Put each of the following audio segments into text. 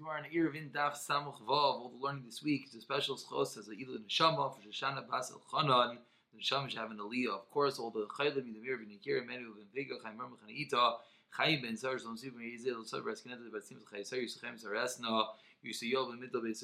Gemara in Eruvin Daf Samuch Vav. All the learning this week is a special schos as a Ilui Neshama for Shoshana Bas Chanan. The Neshama should have an Aliyah. Of course, all the Chaylim, the Mir, Ben Yakir, Menu, Ben Vega, Chaim Mermach, and Ita, Chaim Ben Zar, Shalom Sib, Ben Yizil, Sabra, Eskenet, Ben Sim, Chay Sar, Yisachem, Saresna, Yusayol, Ben Middle, Ben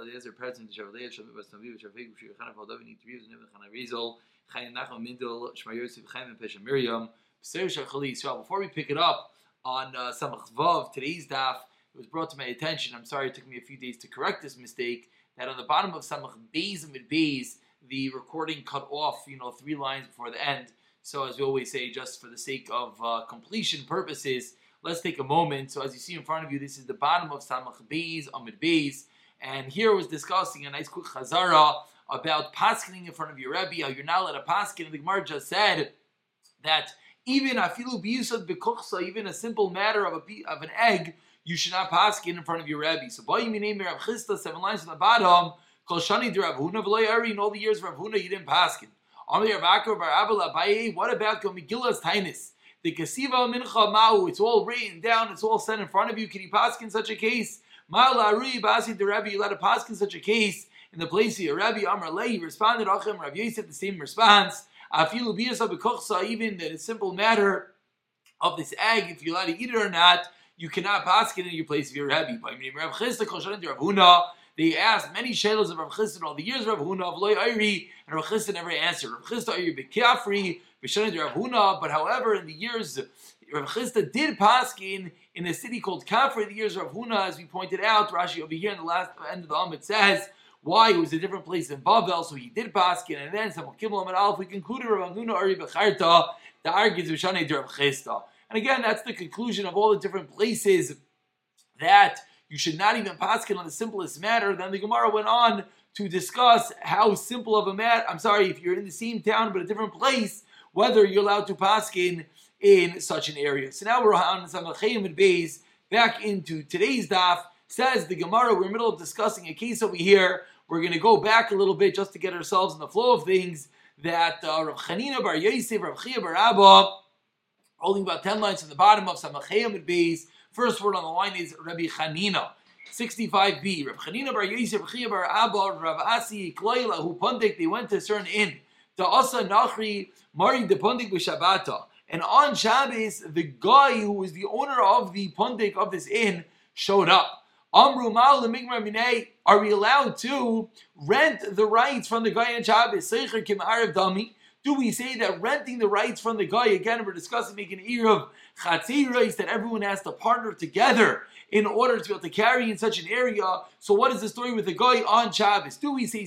Eliezer, President, Shavlei, Shavim, Ben Staviv, Shavik, Shir Chana, Valdav, Nit Riv, Znim, Chana Rizal, Chaim Nachum, Middle, Shmar Yosef, Chaim, and Pesha Miriam, Pser Shachali Yisrael. Before we pick it up on uh, Samach Vav, today's daf, was brought to my attention. I'm sorry it took me a few days to correct this mistake. That on the bottom of Samach Beis and Beis, the recording cut off, you know, three lines before the end. So as we always say, just for the sake of uh, completion purposes, let's take a moment. So as you see in front of you, this is the bottom of Samach Beis, Amid Beis, and here was discussing a nice quick chazara about paskening in front of your Rebbe, how you're not allowed to paskin. And the Gemara just said that even afilu biyusad bekuchsa, even a simple matter of a of an egg, you should not paskin in front of your Rebbe. So by you name Rav Chisda, seven lines on the bottom, Kol Shani de Rav Huna v'loy in all the years of Rav Huna you didn't paskin. Amri Rav Akar bar Abel Abaye, what about Kol Megillas Taanis? The Kasiva Mincha Ma'u, it's all written down, it's all set in front of you. Can you paskin such a case? Ma'ala Ari Basi de Rabbi, you let a paskin such a case in the place of your Rabbi Amr Lei, he responded, Achim Rav Yosef, the same response. Afilu biyasa b'kochsa, even that a simple matter of this egg, if you're allowed to eat it or not, you cannot pass in your place if of your Rebbe. Rav Chisda kol shanin Rav Huna. They asked many shaylos of Rav Chisda all the years of Rav Huna of loy ayri, and Rav Chisda never answered. Rav Chisda ayri bekafri b'shanin Rav Huna. But however, in the years Rav Chisda did paskin in a city called Kafri, the years of Rav Huna, as we pointed out, Rashi over here in the last end of the Amid says why it was a different place in Bavel, so he did paskin, and then some Kibbul Amid Aleph, we concluded Rav Huna Ari Becharta, the argues V'shanei Rav Chisda. And again, that's the conclusion of all the different places that you should not even paskin on the simplest matter. Then the Gemara went on to discuss how simple of a matter. I'm sorry, if you're in the same town but a different place, whether you're allowed to paskin in such an area. So now we're on Samachayim and Beis, back into today's daf. Says the Gemara, we're in the middle of discussing a case over here. We're going to go back a little bit just to get ourselves in the flow of things. That uh, Rav Chanina bar Yosef, Rav Chia bar Abba, holding about 10 lines from the bottom of Samachayim Beis. First word on the line is Rabbi Chanina. 65b. Rabbi Chanina bar Yosef, Chia bar Abba, Rav Asi, Kloila, who Pundik, they went to a certain inn. The Asa Nachri, Mari de Pundik b'Shabbata. And on Shabbos, the guy who was the owner of the Pundik of this inn showed up. Amru Are we allowed to rent the rights from the guy on Shabbos? Seicher Kim Arab Dami do we say that renting the rights from the guy, again, we're discussing making ear of chatzirais, that everyone has to partner together in order to be able to carry in such an area. So what is the story with the guy on Shabbos? Do we say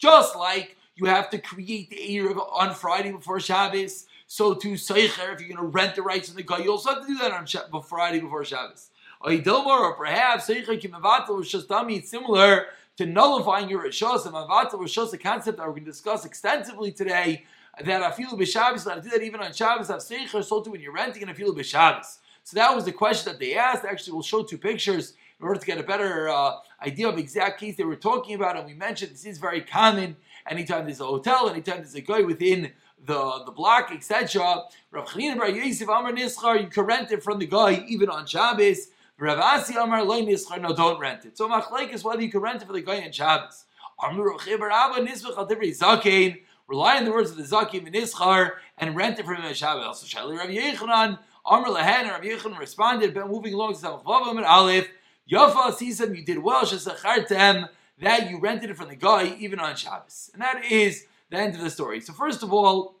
just like you have to create the ear on Friday before Shabbos, so to Seicher, if you're going to rent the rights from the guy, you also have to do that on Friday before Shabbos. Or perhaps Seicher Kimavatal was similar to nullifying your Rishos and Mavatal Rishos, a concept that we're going to discuss extensively today, that Afilu B'Shabbos, I do that even on Shabbos, have Seicher, so too when you're renting an Afilu B'Shabbos. So that was the question that they asked. Actually, we'll show two pictures in order to get a better uh, idea of exact case they were talking about. And we mentioned this is very common. Anytime there's a hotel, anytime there's a guy within the, the block, etc. Rav Chanina Bar Yosef Amar Nischar, you can rent it from the guy even on Shabbos. Rav Asi Amar Loy Nischar, no, don't rent it. So Machlaik is whether you can rent it for the guy on Shabbos. Amar Rav Chibar Abba Nisbech Al Tivri Zakein, rely on the words of the Zakim and Nischar, and rent it from him on Shabbos. So Shali Rav Yechanan, Amar Lehen, Rav Yechanan responded, but moving along to Vavam and Aleph, Yafa Sisam, you did well, Shesachartem, that you rented it from the guy even on Shabbos. And that is the end of the story. So first of all,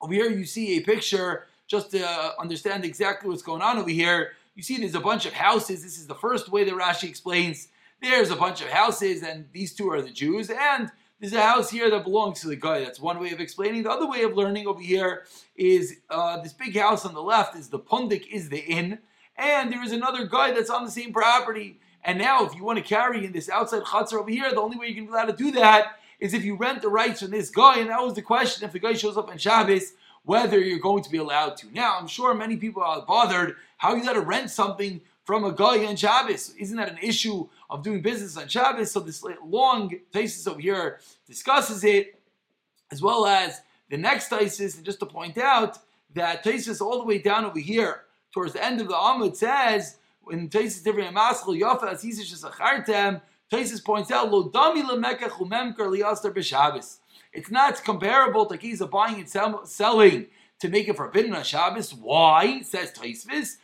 over here you see a picture just to understand exactly what's going on over here. You see there's a bunch of houses. This is the first way that Rashi explains. There's a bunch of houses, and these two are the Jews, and there's a house here that belongs to the guy. That's one way of explaining. The other way of learning over here is uh, this big house on the left is the pundik, is the inn, and there is another guy that's on the same property. And now, if you want to carry in this outside chutzner over here, the only way you can be allowed to do that is if you rent the rights from this guy. And that was the question: if the guy shows up on Shabbos, whether you're going to be allowed to. Now, I'm sure many people are bothered how you got to rent something from a guy on Shabbos. Isn't that an issue of doing business on Shabbos? So this long thesis over here discusses it, as well as the next thesis. And just to point out that thesis all the way down over here towards the end of the Amud says, when Tosfos different Maschel Yafa Asisish Sachartem, Tosfos points out, Lo Dami Lemekach Umemker Liaster B'Shabbos. It's not comparable to Kiza buying and sell, selling to make it forbidden on Shabbos. Why? Says Tosfos.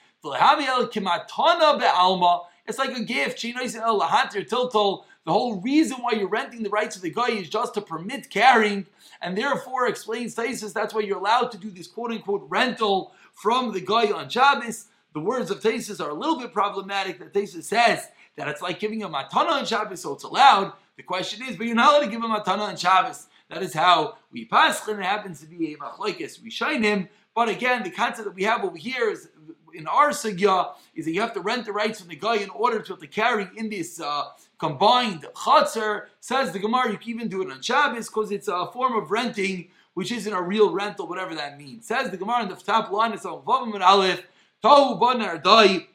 It's like a gift. The whole reason why you're renting the rights of the guy is just to permit carrying, and therefore explains Tosfos that's why you're allowed to do this quote unquote rental from the guy on Shabbos. The words of Tosfos are a little bit problematic. That Tosfos says that it's like giving a matana on Shabbos, so it's allowed. The question is, but you're not allowed to give him a matana on Shabbos. That is how we and it happens to be a shine him, but again, the concept that we have over here is in our sugya is that you have to rent the rights from the guy in order to have to carry in this uh, combined chatzar. Says the Gemara, you can even do it on Shabbos because it's a form of renting which isn't a real rental, whatever that means. Says the Gemara in the top line, it's on Vavam and Aleph, Tohu Ban Ardai.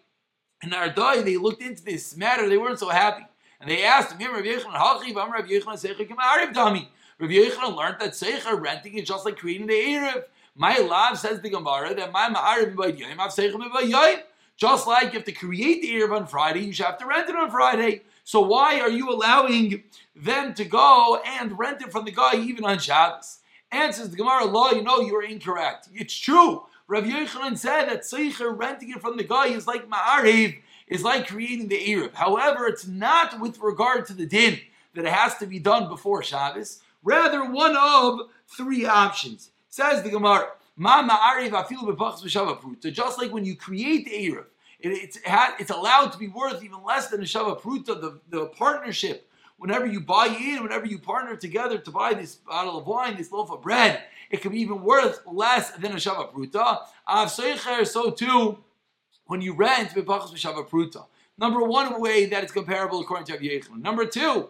And Ardai, they looked into this matter, they weren't so happy. And they asked him, Rabbi Yechon, Vam Rabbi Yechon. Rabbi Yechon learned that Seicha renting is just like creating the Erev. My love says the Gemara that my ma'ariv b'vayim av seichem b'vayim. Just like have to create the Erev on Friday, you should have to rent it on Friday. So why are you allowing them to go and rent it from the guy even on Shabbos? Answers the Gemara, law, you know you're incorrect. It's true. Rav Yochanan said that Seicher renting it from the guy is like Ma'ariv, is like creating the Erev. However, it's not with regard to the din that it has to be done before Shabbos. Rather, one of three options. Says the Gemara, afilu Just like when you create the Erev, it, it's, it's allowed to be worth even less than a shava pruta, the, the partnership. Whenever you buy in, whenever you partner together to buy this bottle of wine, this loaf of bread, it can be even worth less than a shava pruta. Av so too, when you rent b'shava pruta. Number one way that it's comparable according to Rav Number two,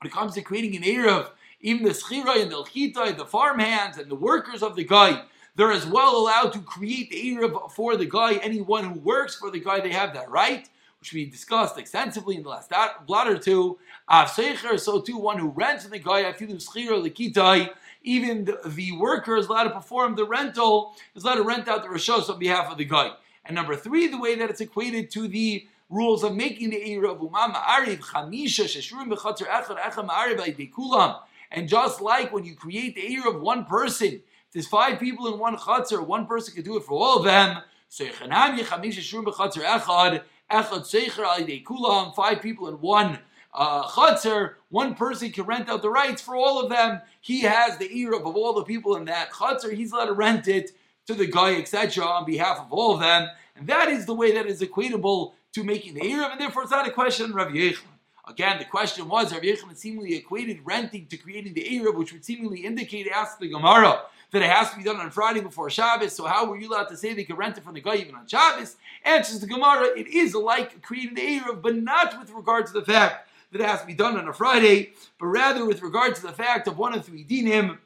when it comes to creating an Erev, even the schira and the alchita, the farmhands and the workers of the guy, they're as well allowed to create the Erev for the guy. Anyone who works for the guy, they have that right, which we discussed extensively in the last blot or two. Ah, so too, one who rents from the guy, even the, the worker is allowed to perform the rental, is allowed to rent out the rishos on behalf of the guy. And number three, the way that it's equated to the rules of making the Erev, Umama Ariv, Chamisha, Sheshrim, Bechatzer, Echad, Echad, Ma'ariv, Kulam. And just like when you create the ear of one person, if there's five people in one chutzner, one person can do it for all of them. So Five people in one uh, chutzner, one person can rent out the rights for all of them. He has the ear of all the people in that chutzner. He's allowed to rent it to the guy, etc., on behalf of all of them. And that is the way that is equatable to making the of, and therefore it's not a question of Rav Yechon. Again, the question was, Rav Yechon seemingly equated renting to creating the Erev, which would seemingly indicate, ask the Gemara, that it has to be done on Friday before Shabbos. So how were you allowed to say they could rent it from the guy even on Shabbos? Answers the Gemara, it is like creating the Erev, but not with regard to the fact that it has to be done on a Friday, but rather with regard to the fact of one of three dinim,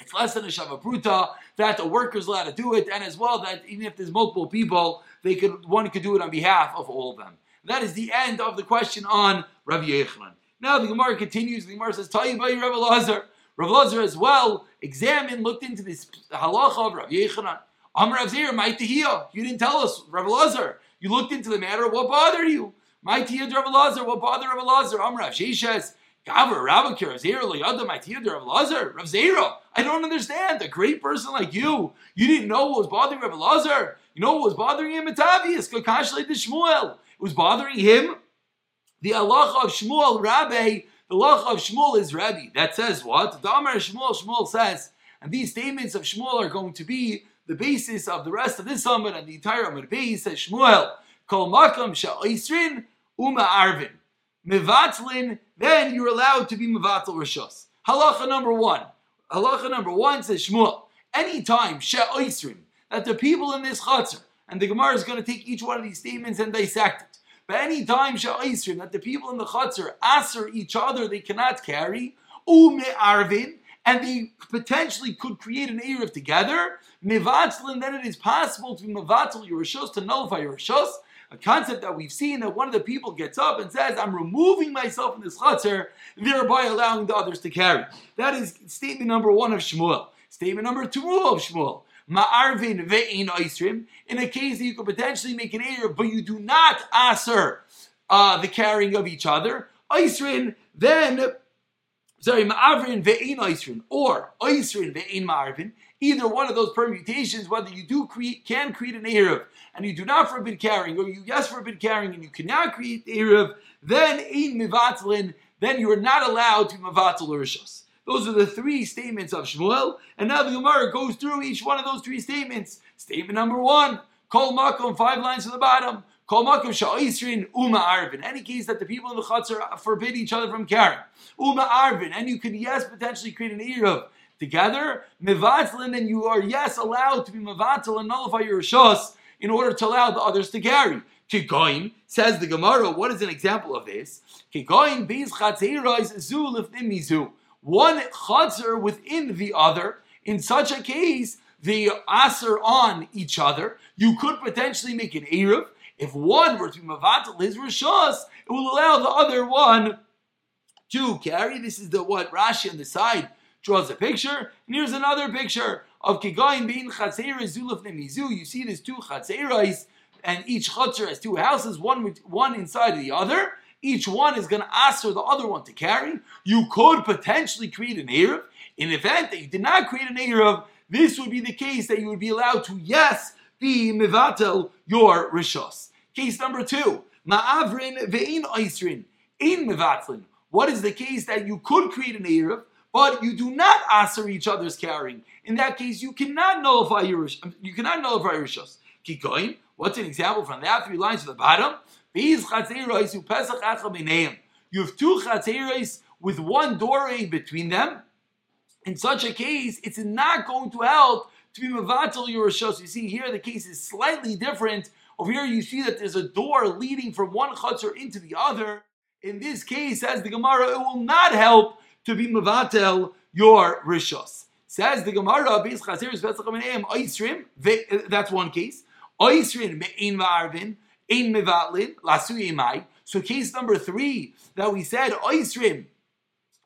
it's less than a Shabbat Shavapruta, that the worker's allowed to do it, and as well that even if there's multiple people, they could one could do it on behalf of all of them. That is the end of the question on Rav Yechlan. Now the Gemara continues. The Gemara says, "Tell you about Rav Lazar." Rav Lazar as well examined, looked into this halacha of Rav Yechanan. Am Rav Zir, my You didn't tell us, Rav Lazar. You looked into the matter. What bothered you? My Rav Lazar. What bothered Rav Lazar? Am Rav Sheshes. Gavra Rabakir Zera Liyada my Rav Lazar. Rav Zera. I don't understand. A great person like you, you didn't know what was bothering Rav Lazar. You know what was bothering him? It's obvious. Shmuel. It was bothering him. The Allah of Shmuel, Rabbi, the Allah of Shmuel is Rabbi. That says what? The Amar Shmuel, Shmuel says, and these statements of Shmuel are going to be the basis of the rest of this Amar and the entire Amar. He says Shmuel, Kol Makam Sha'isrin Uma Arvin. Mevatlin, then you're allowed to be Mevatel Rishos. Halacha number one. Halacha number one says Shmuel, anytime Sha'isrin, that the people in this Chatzar, and the Gemara is going to take each one of these statements and dissect it. But any time that the people in the chutzner answer each other, they cannot carry ume arvin, and they potentially could create an erev together. Mivatzlin, then it is possible to be your to nullify your A concept that we've seen that one of the people gets up and says, "I'm removing myself from this chutzner, thereby allowing the others to carry." That is statement number one of Shmuel. Statement number two of Shmuel. Ma'arvin ve'in oisrim, in a case that you could potentially make an Erev, but you do not aser uh, the carrying of each other, oisrin, then, sorry, ma'arvin ve'in oisrin, or oisrin ve'in ma'arvin, either one of those permutations, whether you do create, can create an Erev, and you do not forbid carrying, or you yes forbid carrying, and you cannot create the Erev, then in mivatlin, then you are not allowed to mavatal rishos. Those are the three statements of Shmuel, and now the Gemara goes through each one of those three statements. Statement number one, Kol Makom, five lines to the bottom. Kol Makom Sha'isrin Uma Arvin. Any case that the people in the Chatzar forbid each other from carrying. Uma Arvin. And you could, yes, potentially create an Erev together. Mivatlin, and you are, yes, allowed to be Mivatal and nullify your Rishos in order to allow the others to carry. Kigoin, says the Gemara, what is an example of this? Kigoin, Biz Chatzeirois Zulif Nimizu one chazer within the other. In such a case, the aser on each other, you could potentially make an eruv. If one were to be mavatal his rishos, it will allow the other one to carry. This is the what Rashi on the side draws a picture. And here's another picture of kigayin being chatzera zuluf nemizu. You see there's two chatzerais, and each chatzer has two houses, one one inside the other each one is going to ask for the other one to carry. You could potentially create an Erev. In the event that you did not create an Erev, this would be the case that you would be allowed to, yes, be Mivatel your Rishos. Case number two, Ma'avrin ve'in Oisrin, in Mivatlin. What is the case that you could create an Erev, but you do not aser each other's carrying? In that case, you cannot nullify your you cannot nullify your Rishos. Keep going. What's an example from that three lines at the bottom? These chatzeros who pesach You have two chatzeros with one doorway between them. In such a case, it's not going to help to be your rishos. You see here the case is slightly different. Over here you see that there's a door leading from one chatzor into the other. In this case, says the Gemara, it will not help to be mavatel your rishos. Says the Gemara, that's one case. Oisrin me'in va'arvin. Ein mevatlin, lasu So case number three that we said, oisrim,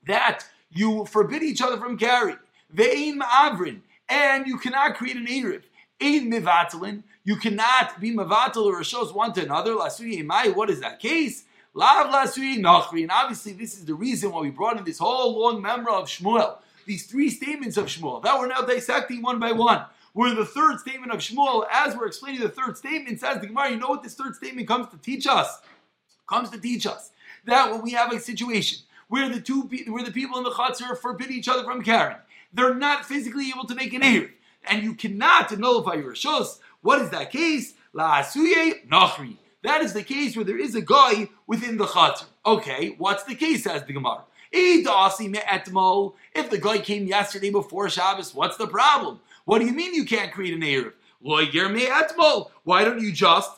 that you forbid each other from carrying. Ve'in ma'avrin, and you cannot create an Erev. Ein mevatlin, you cannot be mevatel or shows one to another. Lasu mai, what is that case? Lav lasu nachri, and obviously this is the reason why we brought in this whole long memory of Shmuel. These three statements of Shmuel that we're now dissecting one by one. We're in the third statement of Shmuel. As we're explaining the third statement, says the Gemara, you know what this third statement comes to teach us? Comes to teach us that when we have a situation where the two where the people in the chutzner forbid each other from carrying, they're not physically able to make an eir, and you cannot nullify your rishos. What is that case? La asuye nachri. That is the case where there is a guy within the chutzner. Okay, what's the case? Says the Gemara. If the guy came yesterday before Shabbos, what's the problem? What do you mean you can't create an Erev? Why don't you just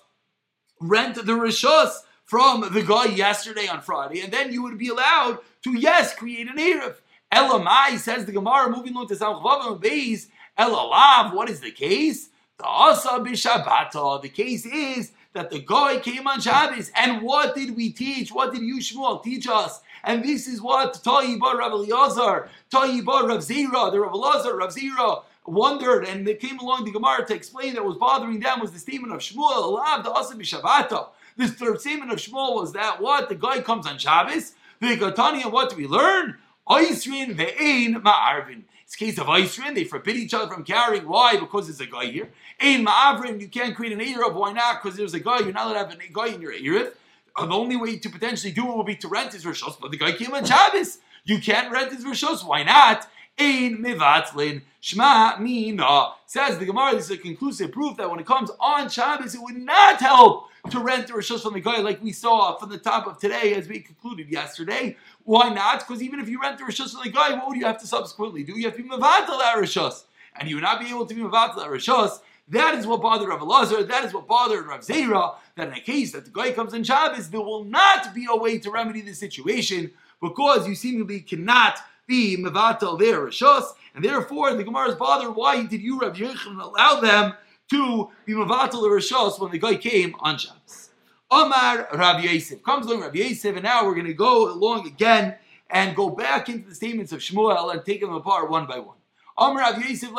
rent the Rishos from the guy yesterday on Friday, and then you would be allowed to, yes, create an Erev. Elamai says the Gemara, moving on to Samchvav and Beis, Elalav, what is the case? The Asa Bishabata. The case is that the guy came on Shabbos, and what did we teach? What did you, teach us? And this is what Ta'i Bar Rav Eliezer, Ta'i Bar Rav Zira, the Rav Eliezer, Rav Zira, wondered and they came along the Gemara to explain that was bothering them was the statement of Shmuel, Alav the Asa Shabbat. This third statement of Shmuel was that what? The guy comes on Shabbos, the Gatani, what do we learn? Oisrin ve'ein ma'arvin. It's case of Oisrin, they forbid each other from carrying. Why? Because there's a guy here. Ein ma'avrin, you can't create an Erev. Why not? Because there's a guy, you're not allowed to have a guy in your Erev. The only way to potentially do it will be to rent his Rishos, but the guy came on Shabbos. You can't rent his Rishos. Why not? Ein mivatlin shma mina. Says the Gemara, this is a conclusive proof that when it comes on Shabbos, it would not help to rent the Rishos from the guy like we saw from the top of today as we concluded yesterday. Why not? Because even if you rent the Rishos from the guy, what would you have to subsequently do? You have to be mivatal that Rishos. And you would not be able to be mivatal that Rishos. That is what bothered Rav Elazar. That is what bothered Rav Zera. That in a case that the guy comes in Shabbos, there will not be a way to remedy the situation because you seemingly cannot be mevatel their rishos, and therefore the Gemara is bothered. Why did you, Rabbi Yechon, allow them to be mevatel rishos when the guy came on Shabbos? Omar Rabbi Yosef comes along Rabbi Yosef, and now we're going to go along again and go back into the statements of Shmuel and take them apart one by one. Omar Rabbi Yosef.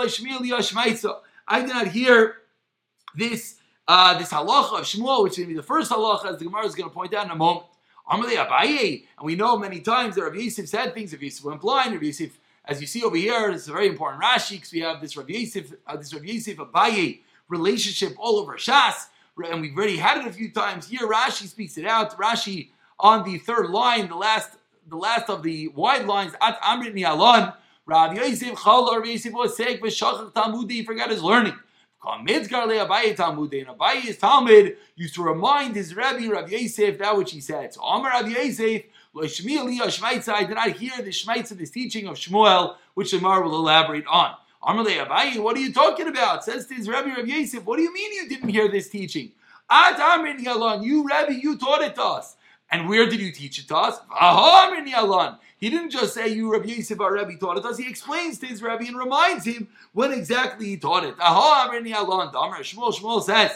I did not hear this uh, this halacha of Shmuel, which is to be the first halacha, as the Gemara is going to point out in a moment. Abaye, and we know many times that Rabbi Yosef said things. If Yosef went blind, Rabbi Yosef, as you see over here, it's a very important Rashi because we have this Rabbi Yosef, uh, this Rabbi Yosef Abaye relationship all over Shas, and we've already had it a few times. Here, Rashi speaks it out. Rashi on the third line, the last, the last of the wide lines, At Amrit Nialon, Rabbi Yosef Chal, Rabbi Yosef was sick, V'shachach Talmudi, he forgot his learning. Midgar Abaye Talmud, and Abaye's Talmud used to remind his Rabbi, Rabbi Yosef, that which he said. So Amar Rabbi Yosef, I did not hear the Shmaitza, this teaching of Shmuel, which the Mar will elaborate on. Amar Abaye, what are you talking about? Says to his Rabbi, Rabbi Yosef, what do you mean you didn't hear this teaching? At Amrin Yalon, you Rabbi, you taught it to us. And where did you teach it to us? He didn't just say you Rabbi Yosef our Rabbi taught it to us. He explains to his Rabbi and reminds him when exactly he taught it. Shmuel, Shmuel says,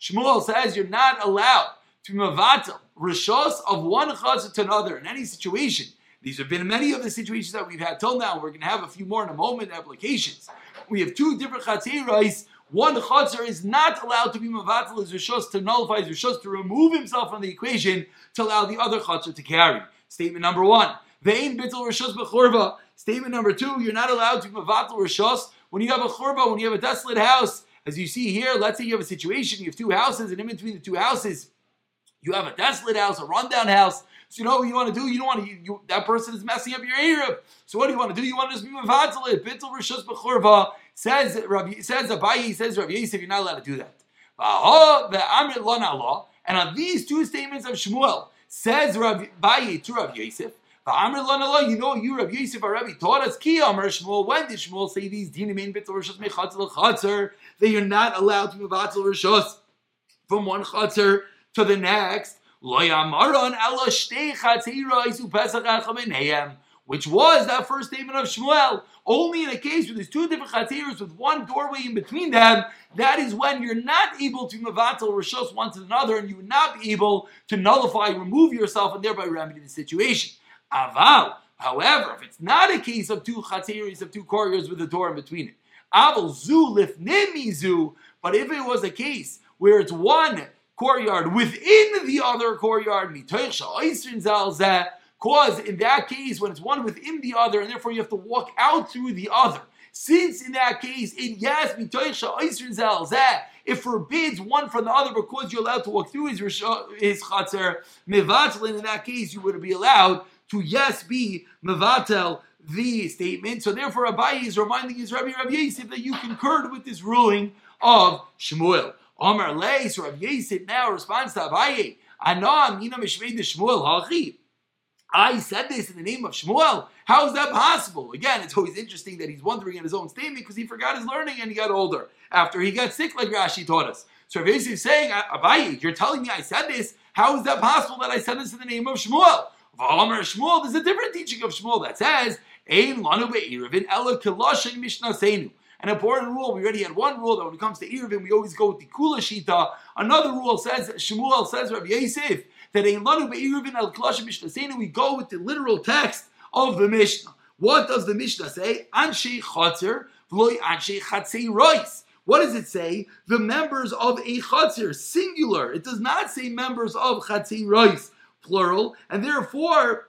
Shmuel says you're not allowed to mavatal rishos of one chazah to another in any situation. These have been many of the situations that we've had till now. We're going to have a few more in a moment applications. We have two different chatzirais one chatzar is not allowed to be mavatal his rishos to nullify his rishos to remove himself from the equation to allow the other chatzar to carry. Statement number one. Vein bittul rishos bechorva. Statement number two. You're not allowed to be mavatal rishos when you have a chorba, when you have a desolate house. As you see here, let's say you have a situation, you have two houses, and in between the two houses, you have a desolate house, a rundown house. So you know what you want to do? You don't want to. You, you, that person is messing up your erev. So what do you want to do? You want to just be mavatal it. Bittul rishos bechorva Says Rabbi, says Abayi, says Rabbi Yosef, you're not allowed to do that. And on these two statements of Shmuel, says Rabbi Abayi to Rabbi Yosef, you know, you Rabbi Yosef Rabbi taught us Ki Shmuel. When did Shmuel say these dinim in bitzel rishos mechatzel that you're not allowed to move atzel rishos from one chatzer to the next? Lo yamaron ela shtei chatzeiros upesach achaminayim which was that first statement of Shmuel. Only in a case where there's two different chatiras with one doorway in between them, that is when you're not able to mavatal rishos one to another, and you would not be able to nullify, remove yourself, and thereby remedy the situation. Aval, however, if it's not a case of two chatiras of two corridors with a door in between it, aval zu lifnemizu, but if it was a case where it's one courtyard within the other courtyard, because in that case, when it's one within the other, and therefore you have to walk out through the other. Since in that case, it yes, it forbids one from the other because you're allowed to walk through his his chatzar mevatel. In that case, you would be allowed to yes be mevatel the statement. So therefore, Abayi is reminding his Rabbi Rabbi Yosef that you concurred with this ruling of Shmuel. Amar Leis Rabbi Yosef now responds to Abayi. Anam ina mishvei de Shmuel hachi. I said this in the name of Shmuel. How is that possible? Again, it's always interesting that he's wondering in his own statement because he forgot his learning and he got older after he got sick, like Rashi taught us. So Rav is saying, Abayi, you're telling me I said this. How is that possible that I said this in the name of Shmuel? V'omer Shmuel, there's a different teaching of Shmuel that says, Ein lanu be'irvin ela kiloshin mishnasenu. An important rule, we already had one rule that when it comes to Irvin, we always go with the Kula Shita. Another rule says, Shmuel says, Rabbi Yosef, that we go with the literal text of the Mishnah. What does the Mishnah say? Anshe chatzer v'loy anshe chatzei rois. What does it say? The members of a chatzir, singular. It does not say members of chatzei rois, plural, and therefore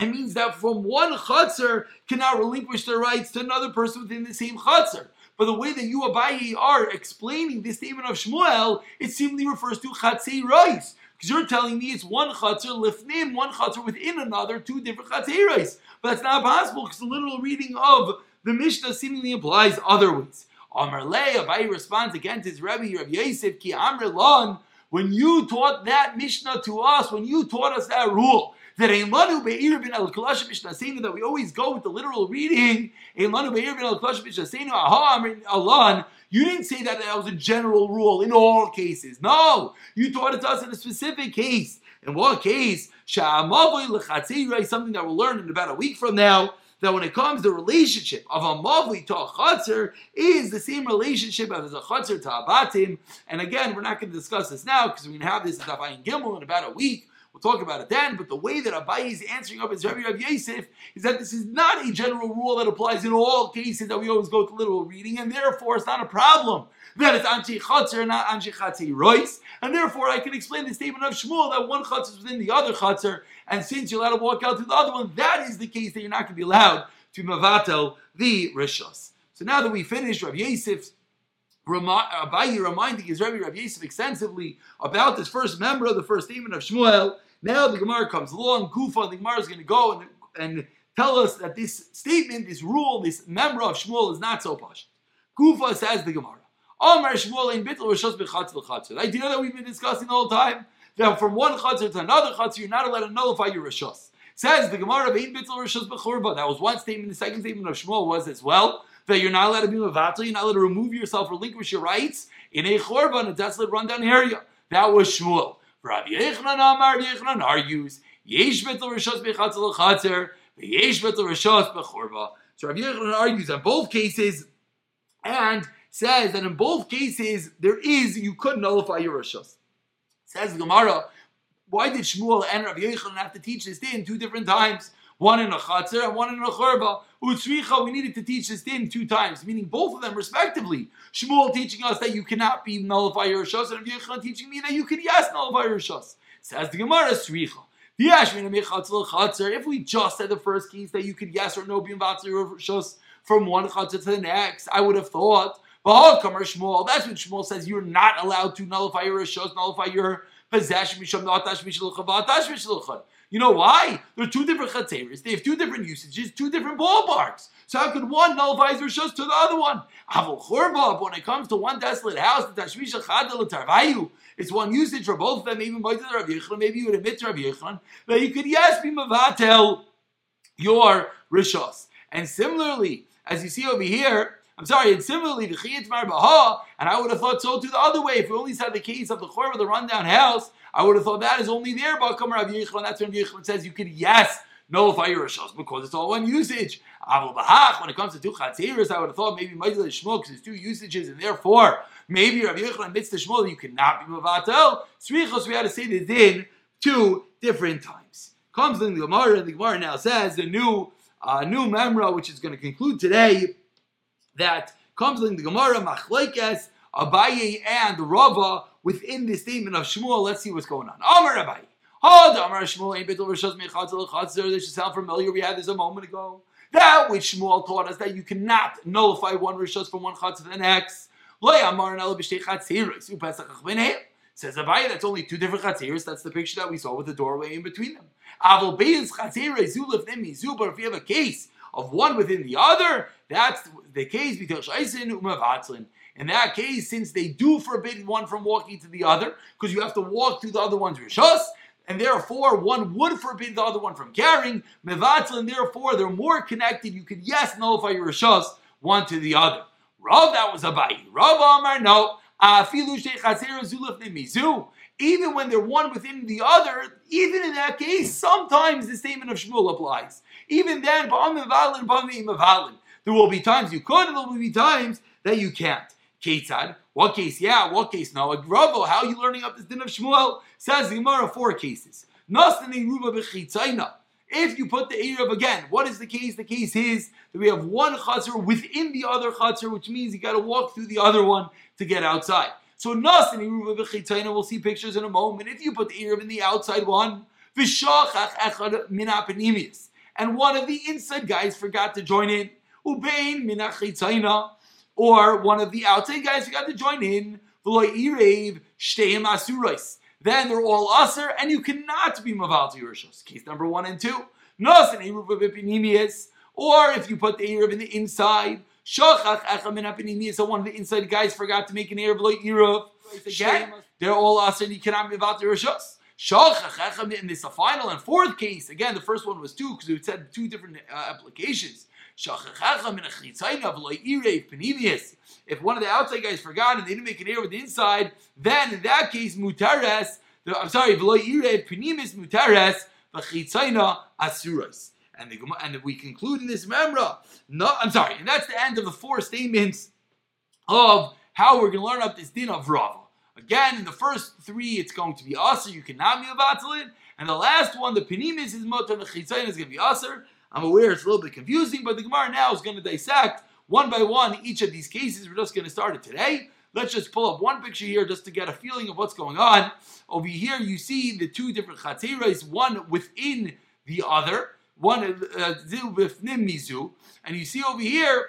it means that from one chatzir cannot relinquish their rights to another person within the same chatzir. But the way that you Abayi are explaining this statement of Shmuel, it simply refers to chatzei rois. Because you're telling me it's one chatzar lifnim, one chatzar within another, two different chatzeres. But that's not possible because the literal reading of the Mishnah seemingly implies otherwise. Amar Le, Abai responds again to his Rebbe, Rabbi Yosef, Ki Amr Lon, when you taught that Mishnah to us, when you taught us that rule, that Eimanu Be'ir bin al Kalash Mishnasenu, that we always go with the literal reading, Eimanu Be'ir bin al Kalash Mishnasenu, Aha Amr Alon, you didn't say that that was a general rule in all cases. No, you taught it to us in a specific case. In what case? You write something that we'll learn in about a week from now. That when it comes to the relationship of a mavli to a is the same relationship as a chatzir to a batim. And again, we're not going to discuss this now because we're going to have this in Dafayin Gimel in about a week We'll talk about it then. But the way that Abaye is answering up his Rabbi Rav Yosef is that this is not a general rule that applies in all cases that we always go to literal reading, and therefore it's not a problem that it's Anshe Chatzar and not Anshe Chatzir Rois. And therefore I can explain the statement of Shmuel that one Chatzar is within the other Chatzar, and since you're allowed to walk out to the other one, that is the case that you're not going to be allowed to Mavatel the Rishos. So now that we finished Rav Yosef's uh, Abaye reminding his Rabbi Rav Yosef extensively about this first member of the first statement of Shmuel. Now the Gemara comes along, Kufa, the Gemara is going to go and, and tell us that this statement, this rule, this member of Shmuel is not so posh. Kufa says the Gemara. Amar Shmuel in Bittel Rishos Bechatz The idea that we've been discussing the whole time, that from one chatzir to another chatzir, you're not allowed to nullify your Rishos. Says the Gemara of Ein Bittel Rishos Bechurba. That was one statement. The second statement of Shmuel was as well that you're not allowed to be mavatal, you're not allowed to remove yourself, relinquish your rights in a chorban, a desolate rundown area. That was Shmuel. Rabbi Yechanan Amar, Yechanan argues, Yesh betel rishos bechatzel chatzer, Yesh betel rishos bechorba. So Rabbi Yechanan argues on both cases and says that in both cases there is you could nullify your rishos. Says Gemara, why did Shmuel and Rabbi Yechanan have to teach this in two different times? one in a chatzir and one in a churba. Utzricha, we needed to teach this din two times, meaning both of them respectively. Shmuel teaching us that you cannot be nullify your shas, and Yechon teaching me that you can yes nullify your shas. Says the Gemara, Sricha. If we just said the first case that you could yes or no be shas from one chatzir to the next, I would have thought. That's what Shmuel says. You're not allowed to nullify your shos, nullify your possession. You know why? They're two different chatzeris. They have two different usages, two different ballparks. So how could one nullify rishos to the other one? When it comes to one desolate house. It's one usage for both of them. Even by the Rav maybe you would admit to Rav Yechon that you could yes be mavatel your rishos. And similarly, as you see over here, I'm sorry, and similarly, the Chiyat Baha, and I would have thought so too the other way. If we only said the case of the Chorba, the rundown house, I would have thought that is only there, come Rav Yechon, that's when Yechon says you could, yes, nullify your Rishos because it's all one usage. When it comes to two Chatzeris, I would have thought maybe Michael Shmuel because it's two usages, and therefore, maybe Rav Yechon admits to Shmuel you cannot be Mavatel. Srichos, we had to say this in two different times. Comes in the Gemara, and the Gemara now says the new, uh, new Memra, which is going to conclude today, that comes in the Gemara, Machlekes, Abaye and Rava within the statement of Shmuel. Let's see what's going on. Amar Abaye. This should sound familiar. We had this a moment ago. That which Shmuel taught us that you cannot nullify one rishos from one chatz to the next. Says Abaye, that's only two different chatziris. That's the picture that we saw with the doorway in between them. But if you have a case of one within the other, that's the case because in that case, since they do forbid one from walking to the other, because you have to walk through the other one's rishos, and therefore one would forbid the other one from carrying, mevatel, and therefore they're more connected. You could, yes, nullify your rishos one to the other. Rav, that was Abaye. Rav Amar, no. Even when they're one within the other, even in that case, sometimes the statement of Shmuel applies. Even then, there will be times you could, and there will be times that you can't. Ketzad. What case? Yeah, what case? No. Ravo, how are you learning up this din of Shmuel? Says Gemara, four cases. If you put the Erev again, what is the case? The case is that we have one chatzar within the other chatzar, which means you got to walk through the other one to get outside. So Nas and Eruva b'chitzaina, we'll see pictures in a moment. If you put the Erev in the outside one, and one of the inside guys forgot to join in, ubein minachitzaina, or one of the outside guys who got to join in, then they're all usher, and you cannot be maval to Yerushos. Case number one and two. Or if you put the Erev in the inside, so one of the inside guys forgot to make an Erev like Erev. Again, they're all usher, and you cannot be maval to Yerushos. In this final and fourth case, again, the first one was two because we said two different uh, applications. If one of the outside guys forgot and they didn't make an error with the inside, then in that case, mutares, I'm sorry, pinimis mutares, asuras. And, the, and we conclude in this memra. No, I'm sorry, and that's the end of the four statements of how we're going to learn up this din of Rava. Again, in the first three, it's going to be us, you cannot be a batalin. And the last one, the penimis is mutter, the is going to be aser. I'm aware it's a little bit confusing, but the Gemara now is going to dissect one by one each of these cases. We're just going to start it today. Let's just pull up one picture here just to get a feeling of what's going on. Over here, you see the two different chatzeres, one within the other, one uh, mizu, and you see over here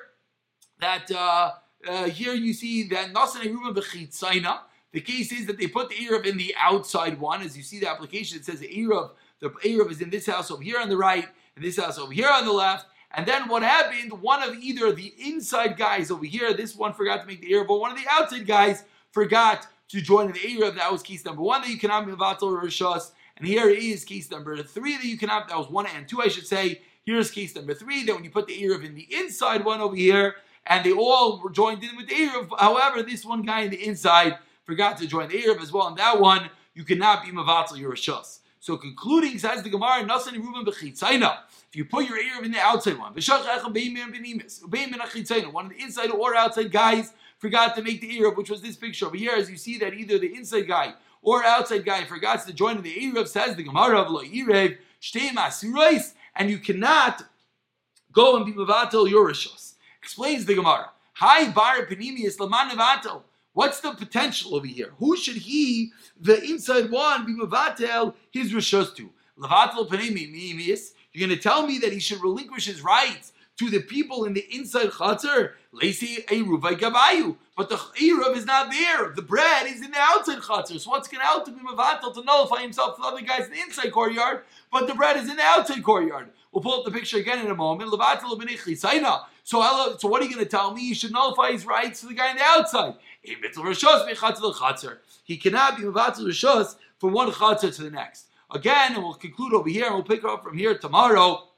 that uh, uh, here you see that nasan eruva The case is that they put the eruv in the outside one, as you see the application. It says the eruv, the eruv is in this house over here on the right, and this house over here on the left. And then what happened? One of either the inside guys over here, this one forgot to make the Erev, but one of the outside guys forgot to join the Erev. That was case number one that you cannot mivatal rishas. And here is case number three that you cannot, that was one and two, I should say. Here's case number three that when you put the Erev in the inside one over here, and they all were joined in with the Erev. However, this one guy in the inside forgot to join the Erev as well. And that one, you cannot be mivatal your rishas. So concluding, says the Gemara, Nasani Ruben Bechitzaina. If you put your ear in the outside one, one of the inside or outside guys forgot to make the ear which was this picture over here, as you see that either the inside guy or outside guy forgot to join in the ear says the Gemara of Lo Irev, and you cannot go and be Mavatel Yorishos. Explains the Gemara. Hi bar panimius laman What's the potential over here? Who should he, the inside one, be mevatel his rishos to? Levatel panimius. You're going to tell me that he should relinquish his rights to the people in the inside chatzar? Lacy Eruv Gabayu. But the Eruv is not there. The bread is in the outside chatzar. So what's going to help to be mevatel to nullify himself to the other guys in the inside courtyard? But the bread is in the outside courtyard. We'll pull up the picture again in a moment. So, so what are you going to tell me? He should nullify his rights to the guy on the outside. He cannot be mevatel rishos from one chatzar to the next. Again, and we'll conclude over here, and we'll pick up from here tomorrow.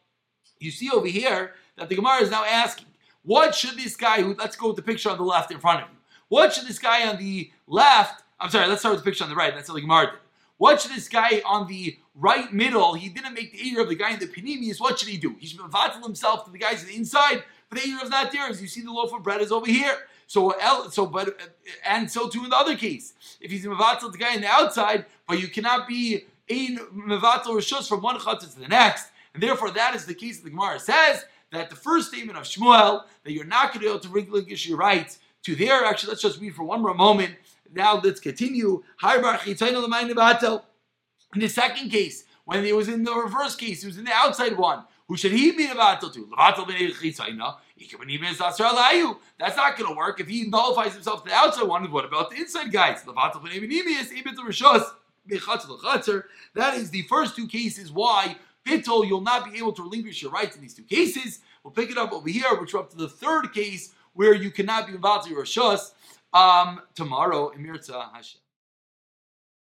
You see over here that the Gemara is now asking, what should this guy who, let's go with the picture on the left in front of you. What should this guy on the left, I'm sorry, let's start with the picture on the right. That's how the Gemara did. What should this guy on the right middle, he didn't make the ear of the guy in the Panemius, what should he do? He should himself to the guys on the inside, but the ear is not there. As you see, the loaf of bread is over here. So, so, but, and so too in the other case. If he's a mevatel the guy on the outside, but you cannot be in mevatel rishos from one chatzah to the next, and therefore that is the case that the Gemara says that the first statement of Shmuel that you're not going to be able to relinquish your rights to there. Actually, let's just read for one more moment. Now let's continue. In the second case, when it was in the reverse case, it was in the outside one. Who should he be mevatel to? That's not going to work. If he nullifies himself to the outside one, what about the inside guys? That is the first two cases why Bittul, you'll not be able to relinquish your rights in these two cases. We'll pick it up over here, which we're up to the third case where you cannot be involved in your um, tomorrow in Hashem.